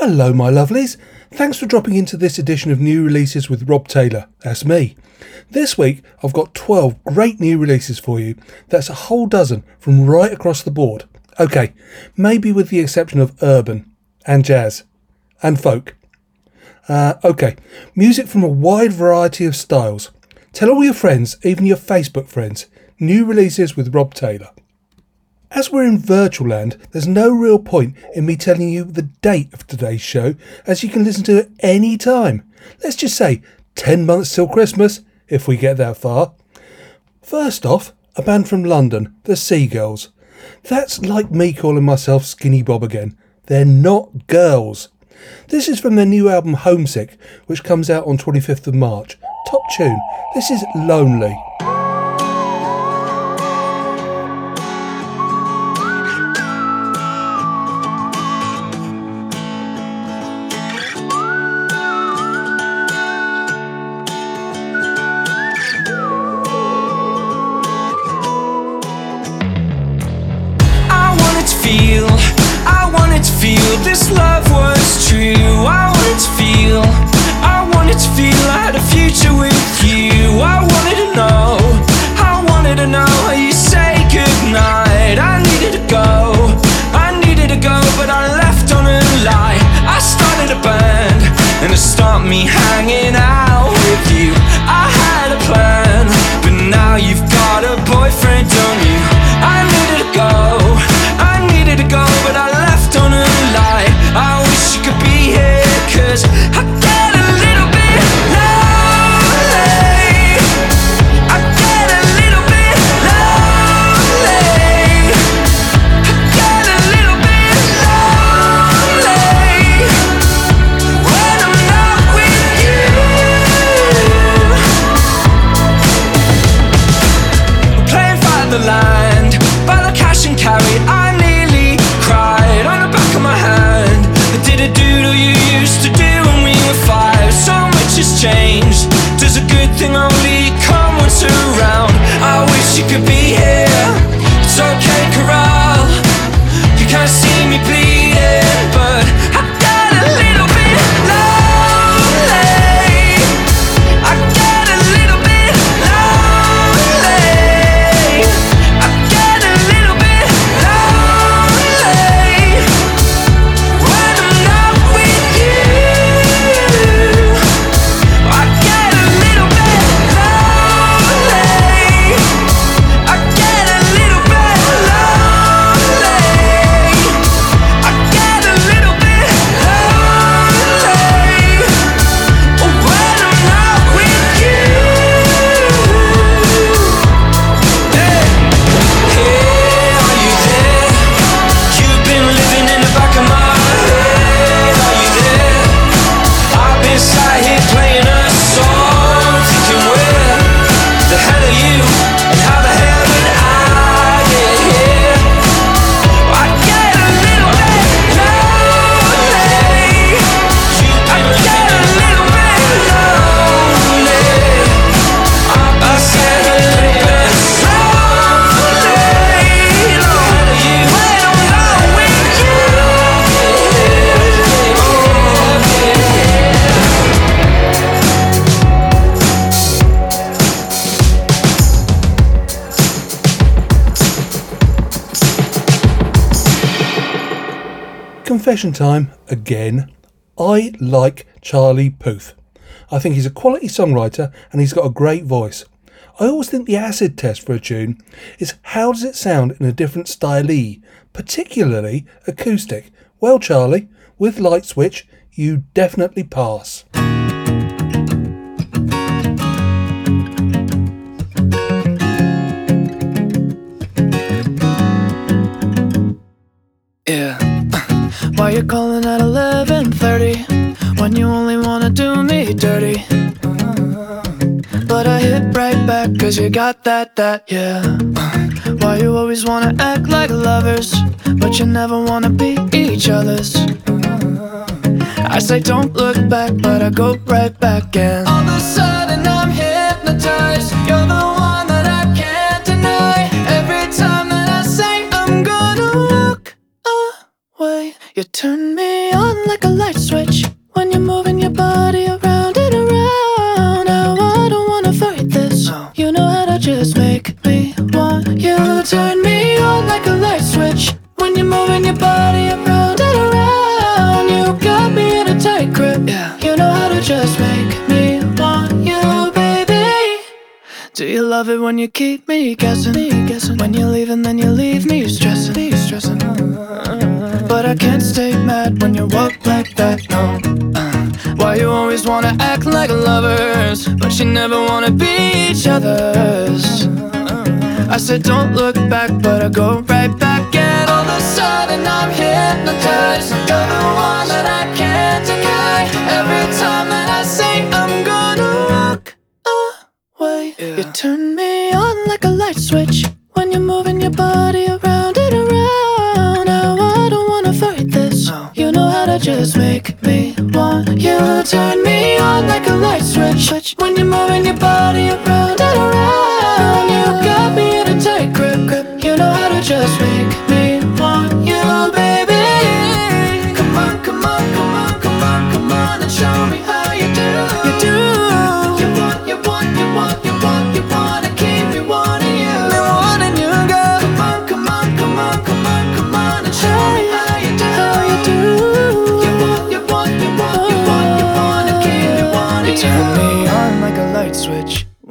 Hello, my lovelies. Thanks for dropping into this edition of New Releases with Rob Taylor. That's me. This week, I've got 12 great new releases for you. That's a whole dozen from right across the board. Okay, maybe with the exception of urban and jazz and folk. Uh, okay, music from a wide variety of styles. Tell all your friends, even your Facebook friends, new releases with Rob Taylor. As we're in virtual land, there's no real point in me telling you the date of today's show, as you can listen to it any time. Let's just say 10 months till Christmas, if we get that far. First off, a band from London, the Sea Girls. That's like me calling myself Skinny Bob again. They're not girls. This is from their new album Homesick, which comes out on 25th of March. Top tune. This is Lonely. Confession time again. I like Charlie Puth. I think he's a quality songwriter and he's got a great voice. I always think the acid test for a tune is how does it sound in a different style, particularly acoustic. Well, Charlie, with Light Switch, you definitely pass. Why you calling at 11:30 when you only wanna do me dirty? But I hit right back cause you got that, that, yeah. Why you always wanna act like lovers, but you never wanna be each other's? I say don't look back, but I go right back and You turn me on like a light switch when you're moving your body around and around. Now I don't wanna fight this. You know how to just make me want you. Turn me on like a light switch when you're moving your body around and around. You got me in a tight grip. Yeah. You know how to just make me want you, baby. Do you love it when you keep me guessing? Me guessing. When you leave and then you leave me stressing. But I can't stay mad when you walk like that. No. Uh, why you always wanna act like lovers, but you never wanna be each other's? I said don't look back, but I go right back, and all of a sudden I'm hypnotized. You're the one that I can't deny. Every time that I say I'm gonna walk away, you turn me on like a light switch when you're moving your body around and around. Just make me want you. Turn me on like a light switch when you're moving your body around and around. You got me in a tight grip, grip. You know how to just make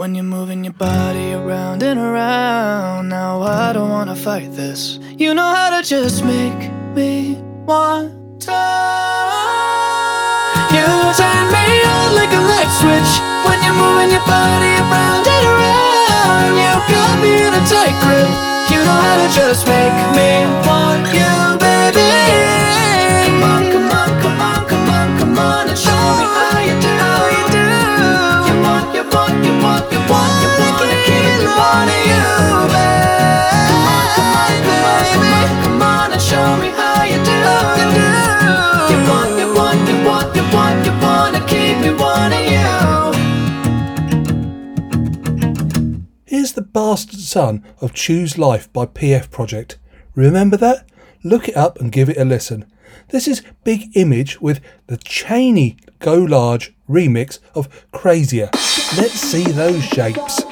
When you're moving your body around and around, now I don't wanna fight this. You know how to just make me want to. You turn me on like a light switch when you're moving your body around and around. You got me in a tight grip. You know how to just make me want you, son of Choose Life by PF Project. Remember that? Look it up and give it a listen. This is Big Image with the Cheney Go Large remix of Crazier. Let's see those shapes.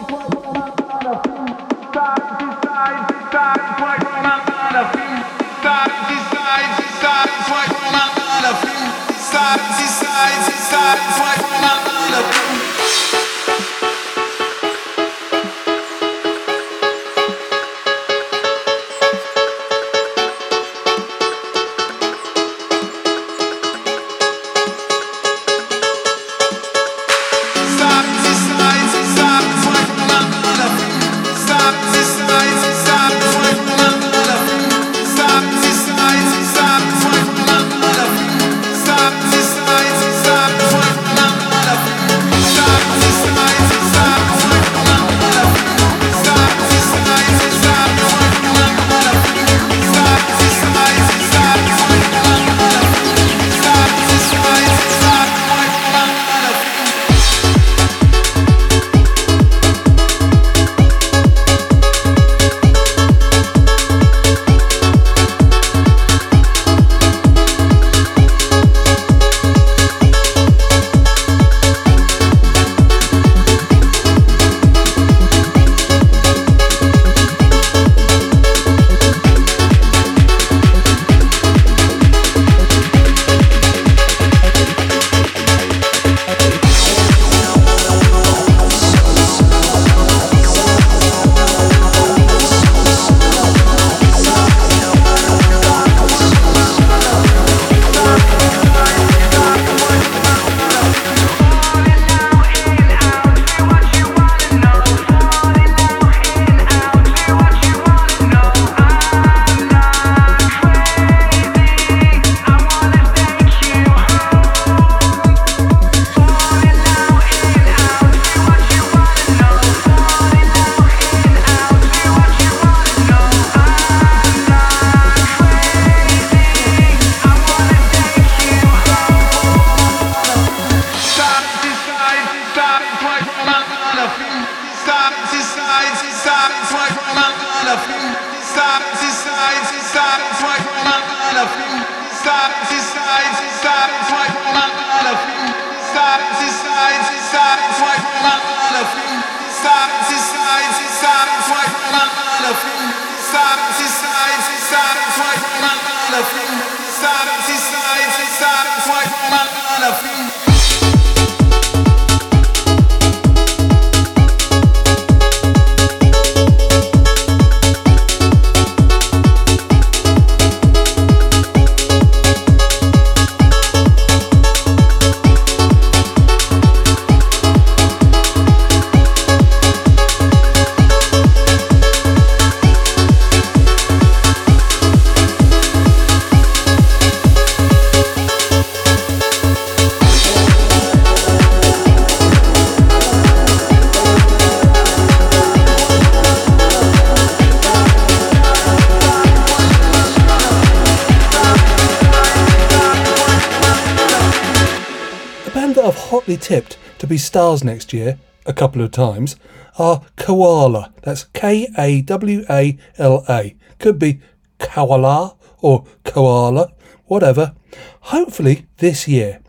Tipped to be stars next year, a couple of times, are Koala. That's K A W A L A. Could be Koala or Koala, whatever. Hopefully this year.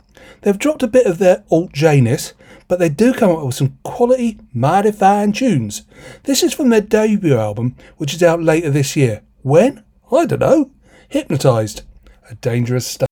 They've dropped a bit of their alt Janus, but they do come up with some quality, mighty fine tunes. This is from their debut album, which is out later this year. When? I don't know. Hypnotised. A dangerous stuff.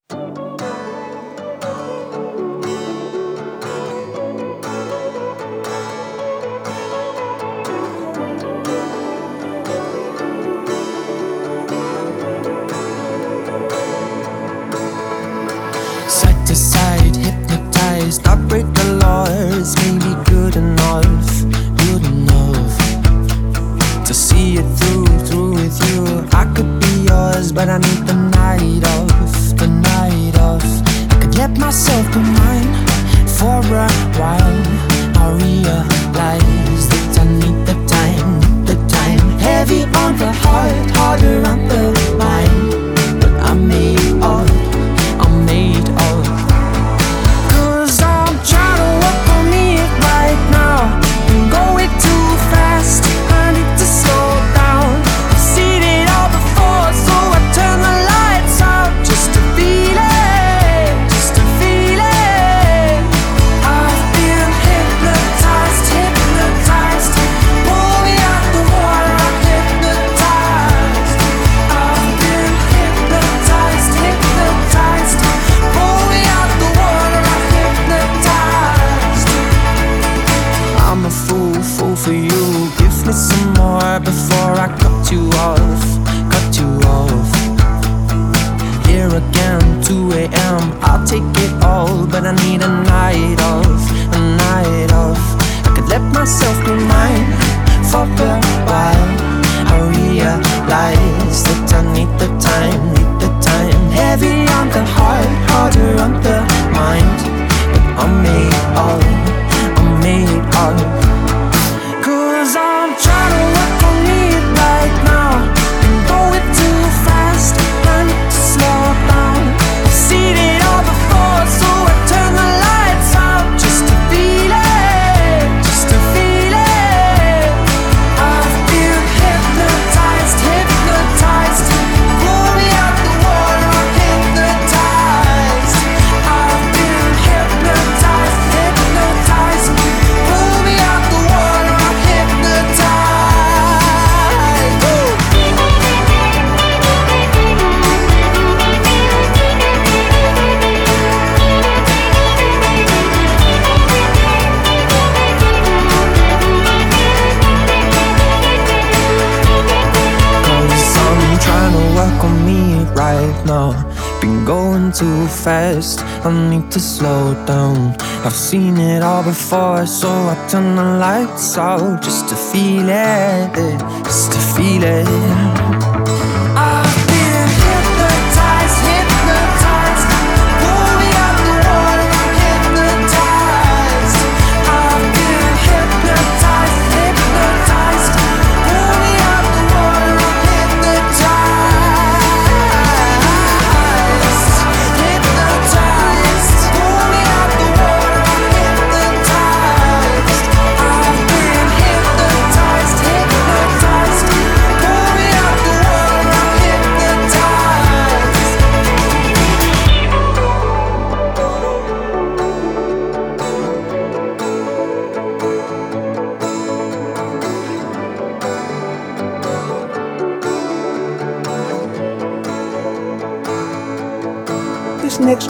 To slow down. I've seen it all before, so I turn the lights out just to feel it, just to feel it.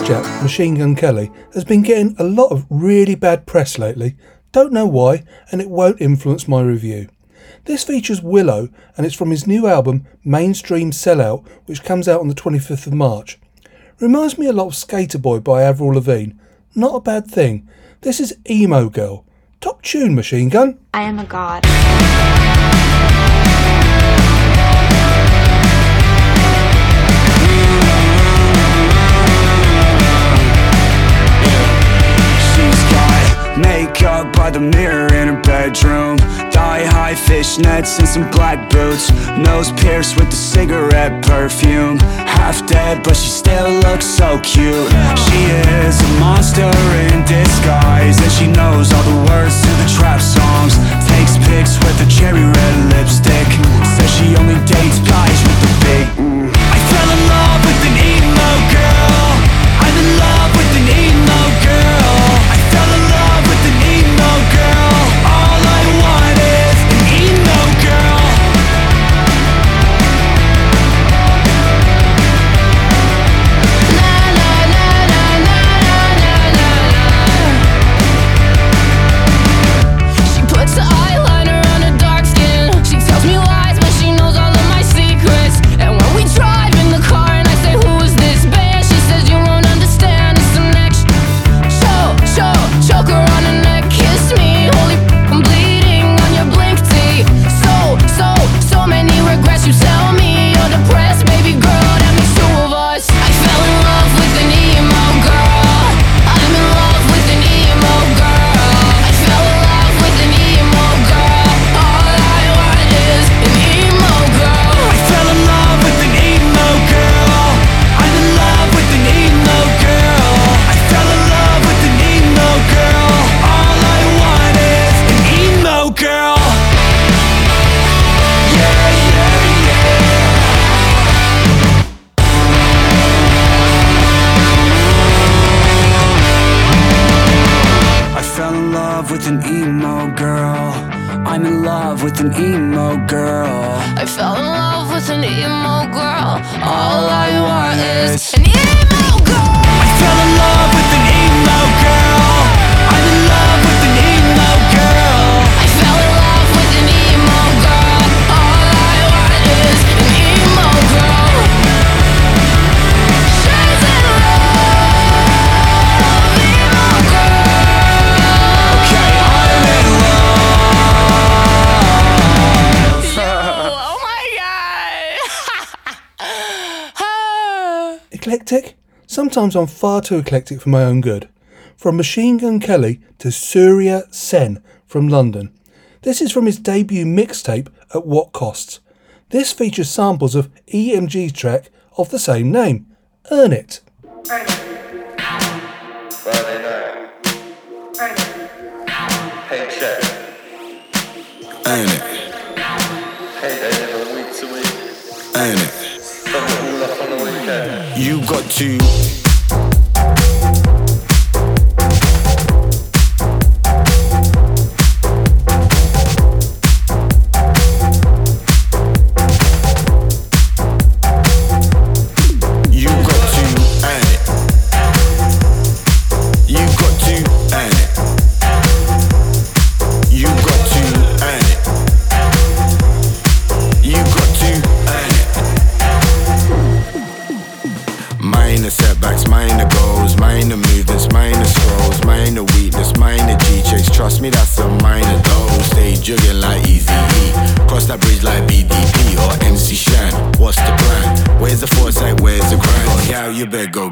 Machine Gun Kelly, has been getting a lot of really bad press lately. Don't know why, and it won't influence my review. This features Willow, and it's from his new album, Mainstream Sellout, which comes out on the 25th of March. Reminds me a lot of Sk8er Boi by Avril Lavigne. Not a bad thing. This is Emo Girl. Top tune, Machine Gun. I am a god. By the mirror in her bedroom. Thigh high fishnets and some black boots. Nose pierced with the cigarette perfume. Half dead but she still looks so cute. She is a monster in disguise And she knows all the words to the trap songs. Takes pics with a cherry red lipstick. Says she only dates guys with the big. I fell in love with an emo girl. All I want is an emo girl. I fell in love with an emo girl Sometimes I'm far too eclectic for my own good. From Machine Gun Kelly to Surya Sen from London. This is from his debut mixtape at What Costs. This features samples of EMG's track of the same name, Earn It. Ain't it? To week. Ain't it? You got to.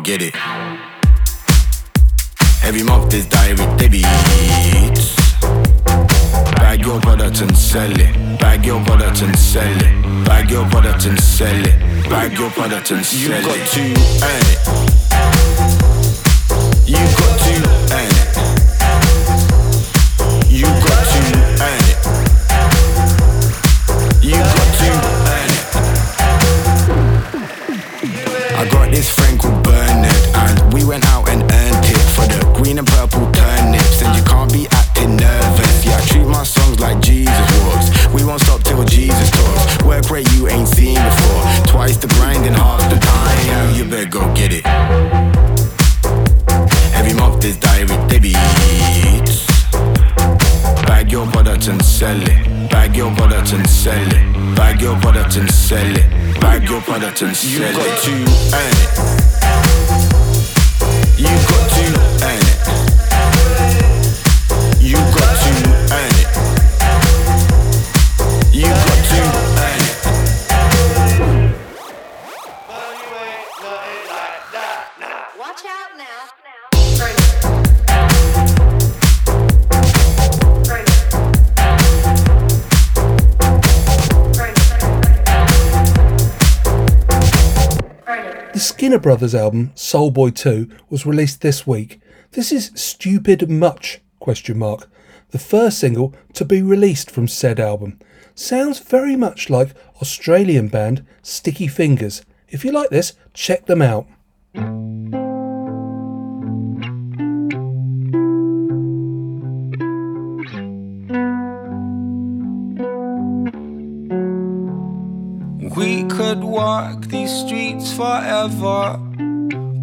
Get it. Every month there's direct debits. Bag your product and sell it. Bag your product and sell it. Bag your product and sell it. Bag your product and sell it. You got to earn it. Product and sell it. Bag your product and sell it. You got to earn it. You got The Brothers album Soul Boy 2 was released this week. This is Stupid Much question mark. The first single to be released from said album. Sounds very much like Australian band Sticky Fingers. If you like this, check them out. Could walk these streets forever.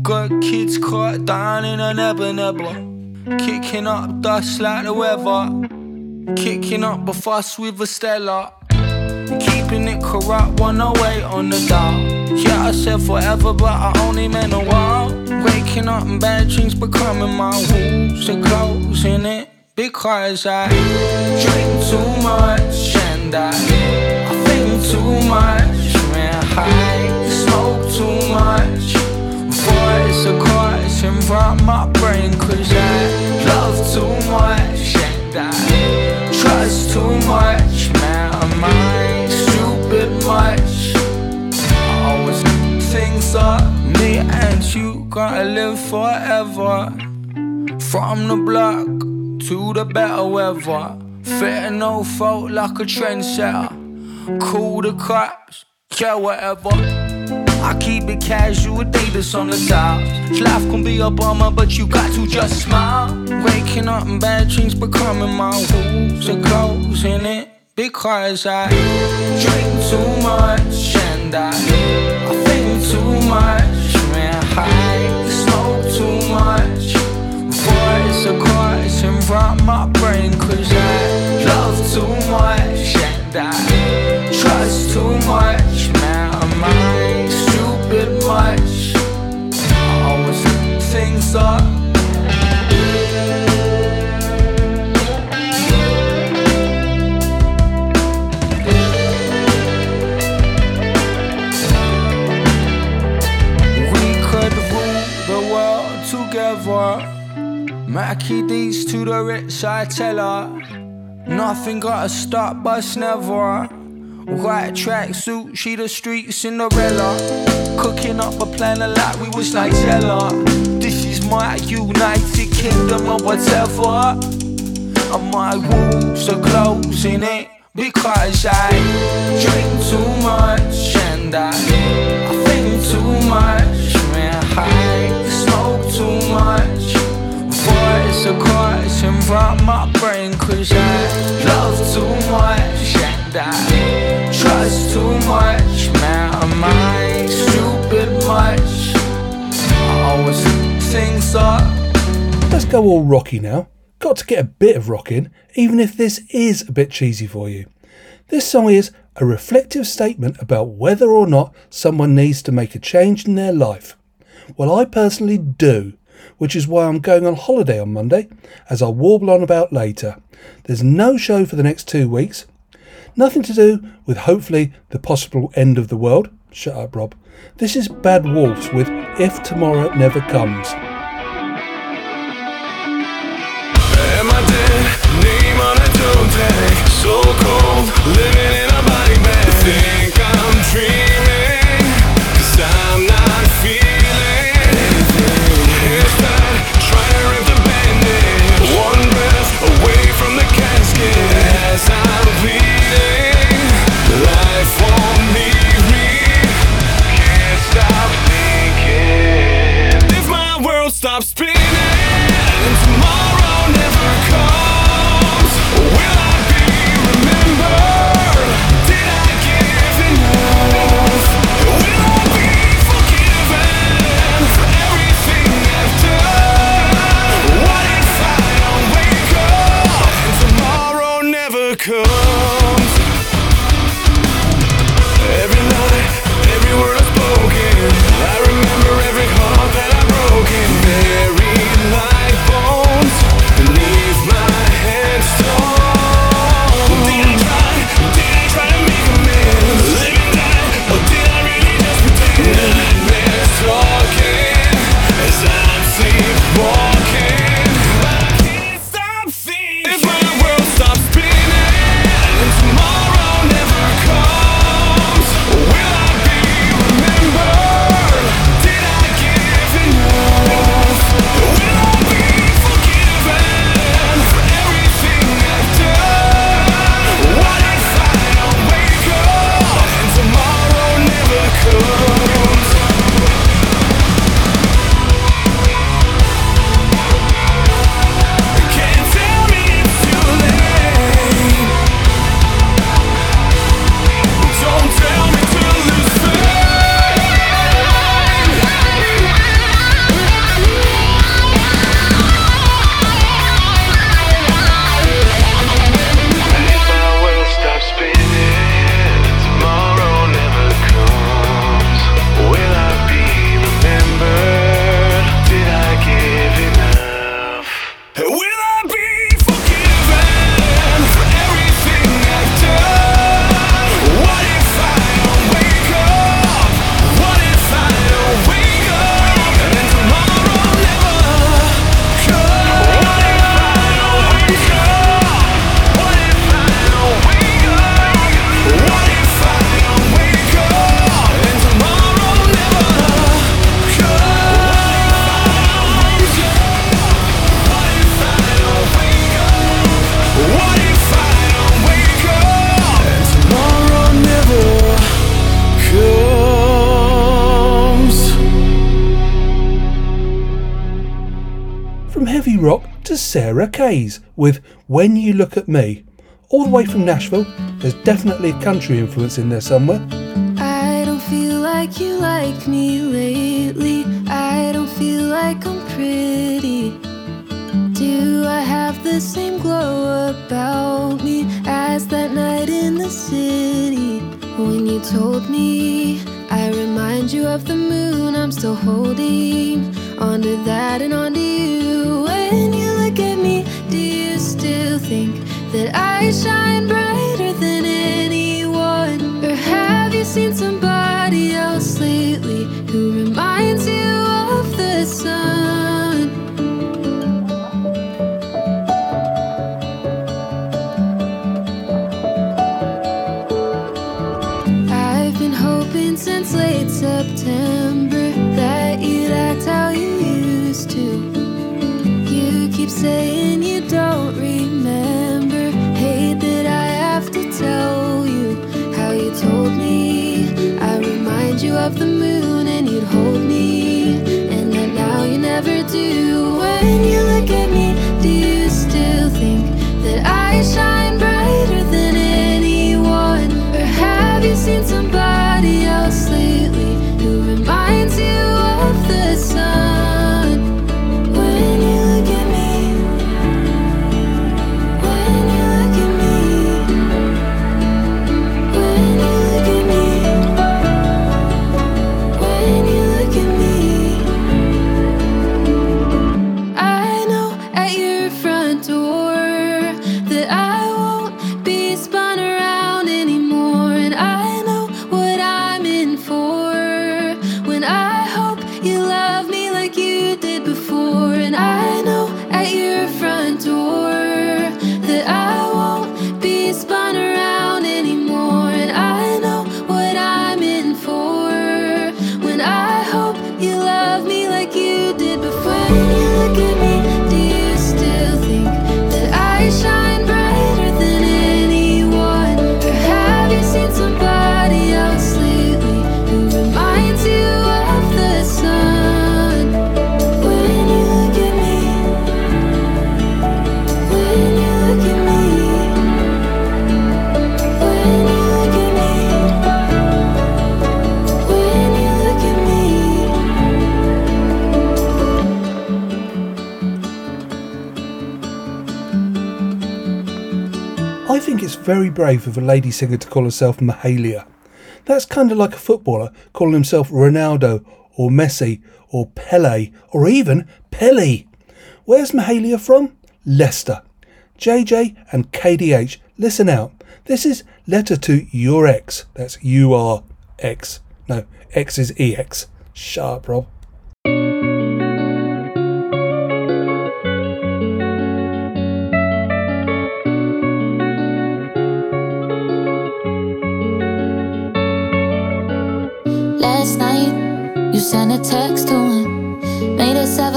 Got kids caught down in a nebba nebba. Kicking up dust like the weather. Kicking up a fuss with a Stella. Keeping it corrupt, one away on the dial. Yeah, I said forever, but I only meant a while. Waking up in bad dreams, becoming my rules. Are closing it because I drink too much and I think too much. I smoke too much. Voice of caution from my brain, cause I love too much and I trust too much. Man, am I stupid much? Always things up, me and you gotta live forever. From the block to the better weather. Fitting no fault like a trendsetter. Cool the cops, yeah, whatever. I keep it casual, Davis on the top. Life can be a bummer, but you got to just smile. Waking up in bad dreams, becoming my rules. Are closing it because I drink too much and I, I think too much. Man, I smoke too much. Voice of caution from my brain, cause I love too much and I trust too much. We could rule the world together. Mackie D's to the rich, I tell her. Nothing gotta stop us never. White tracksuit, she the street Cinderella. Cooking up a plan a lot, we was like Jella. My United Kingdom or whatever. My rules are closing it because I drink too much and I, I think too much. Man, I smoke too much. Voice of caution from my brain, cause I love too much and I trust too much. Let's go all rocky now. Got to get a bit of rock in, even if this is a bit cheesy for you. This song is a reflective statement about whether or not someone needs to make a change in their life. Well, I personally do, which is why I'm going on holiday on Monday, as I'll warble on about later. There's no show for the next two weeks. Nothing to do with hopefully the possible end of the world. Shut up, Rob. This is Bad Wolves with If Tomorrow Never Comes. Living in a body bag. To Sarah Kays with When You Look at Me. All the way from Nashville, there's definitely a country influence in there somewhere. I don't feel like you like me lately. I don't feel like I'm pretty. Do I have the same glow about me as that night in the city? When you told me, I remind you of the moon I'm still holding. Onto that and onto you. Think that I shine brighter than anyone? Or have you seen somebody else lately who reminds very brave of a lady singer to call herself Mahalia. That's kind of like a footballer calling himself Ronaldo or Messi or Pele or even Pele. Where's Mahalia from? Leicester. JJ and KDH, listen out. This is Letter to Your Ex. That's U R X. No, X is EX. Sharp, up, Rob.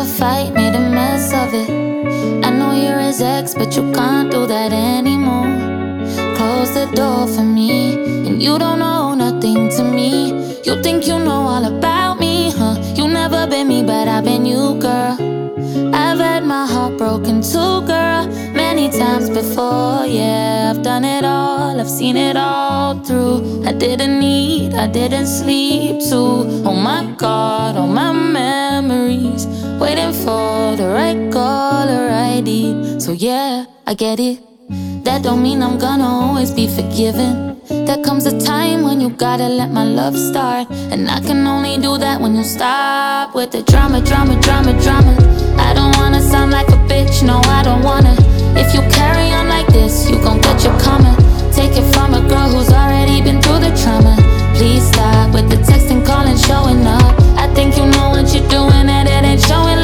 Fight, made a mess of it. I know you're his ex, but you can't do that anymore. Close the door for me, and you don't know nothing to me. You think you know all about me, huh? You never been me, but I've been you, girl. I've had my heart broken too, girl, many times before. Yeah, I've done it all, I've seen it all through. I didn't eat, I didn't sleep too. Oh my god, all my memories. Waiting for the right call or deed. So yeah, I get it. That don't mean I'm gonna always be forgiven. There comes a time when you gotta let my love start. And I can only do that when you stop with the drama, drama, drama, drama. I don't wanna sound like a bitch, no, I don't wanna. If you carry on like this, you gon' get your karma. Take it from a girl who's already been through the trauma. Please stop with the texting, calling, showing up. Think you know what you're doing, and it ain't showing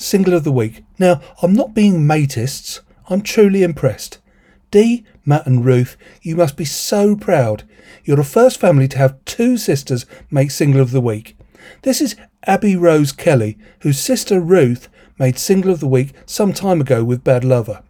single of the week. Now, I'm not being matists, I'm truly impressed. Dee, Matt, and Ruth, you must be so proud. You're the first family to have two sisters make single of the week. This is Abby Rose Kelly, whose sister Ruth made single of the week some time ago with Bad Lover.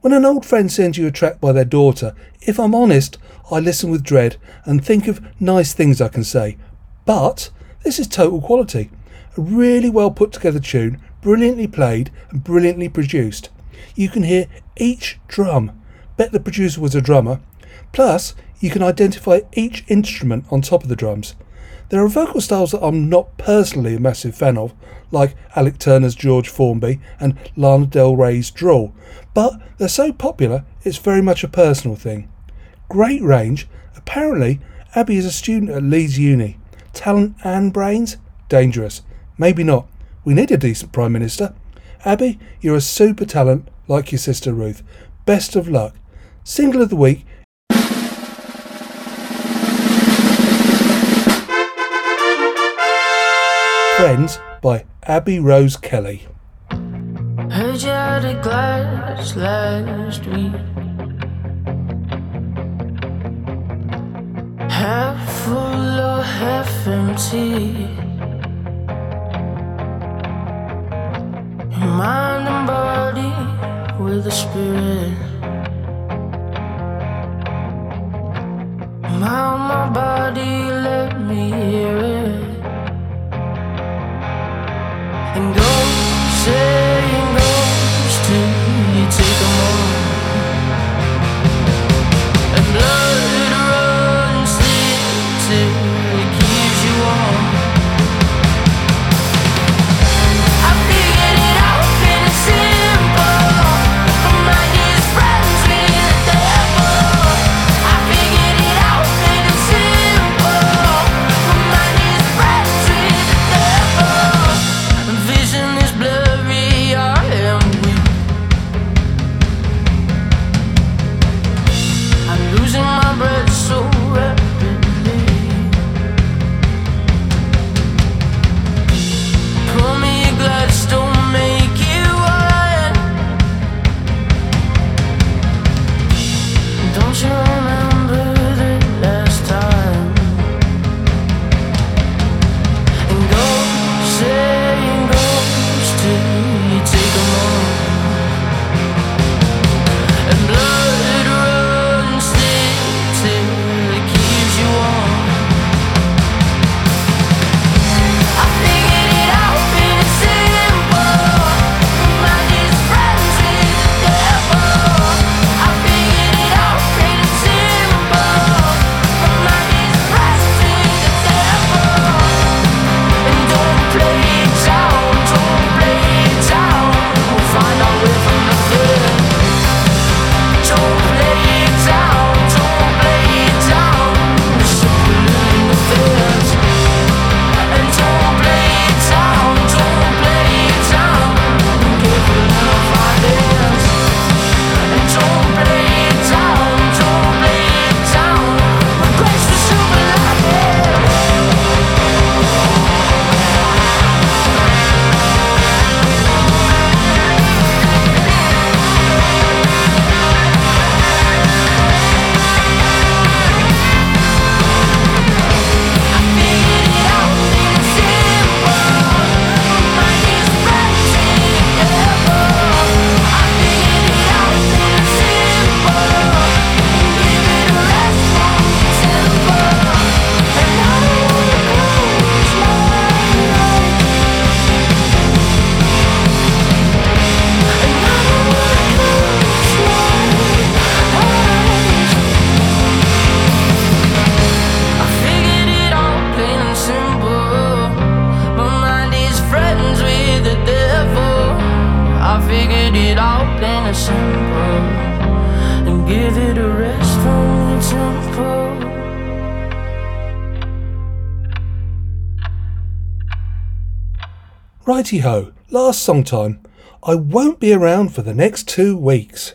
When an old friend sends you a track by their daughter, if I'm honest, I listen with dread and think of nice things I can say. But this is total quality. A really well put together tune, brilliantly played and brilliantly produced. You can hear each drum. Bet the producer was a drummer. Plus, you can identify each instrument on top of the drums. There are vocal styles that I'm not personally a massive fan of, like Alex Turner's George Formby and Lana Del Rey's Drawl, but they're so popular it's very much a personal thing. Great range. Apparently, Abby is a student at Leeds Uni. Talent and brains? Dangerous. Maybe not. We need a decent Prime Minister. Abby, you're a super talent like your sister Ruth. Best of luck. Single of the week Friends by Abby Rose Kelly. Heard you had a glass last week. Half full or half empty. Mind and body with a spirit. My, my body, let me hear it. And go saying Ho, last song time. I won't be around for the next two weeks.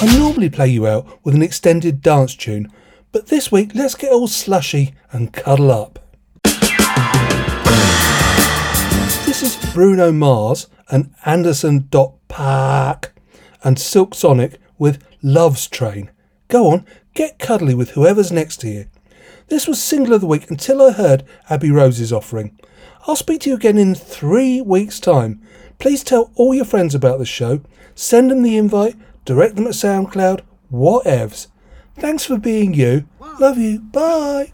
I normally play you out with an extended dance tune, but this week let's get all slushy and cuddle up. This is Bruno Mars and Anderson Dot Park and Silk Sonic with Love's Train. Go on, get cuddly with whoever's next to you. This was single of the week until I heard Abby Rose's offering. I'll speak to you again in three weeks' time. Please tell all your friends about the show, send them the invite, direct them at SoundCloud, whatevs. Thanks for being you. Love you. Bye.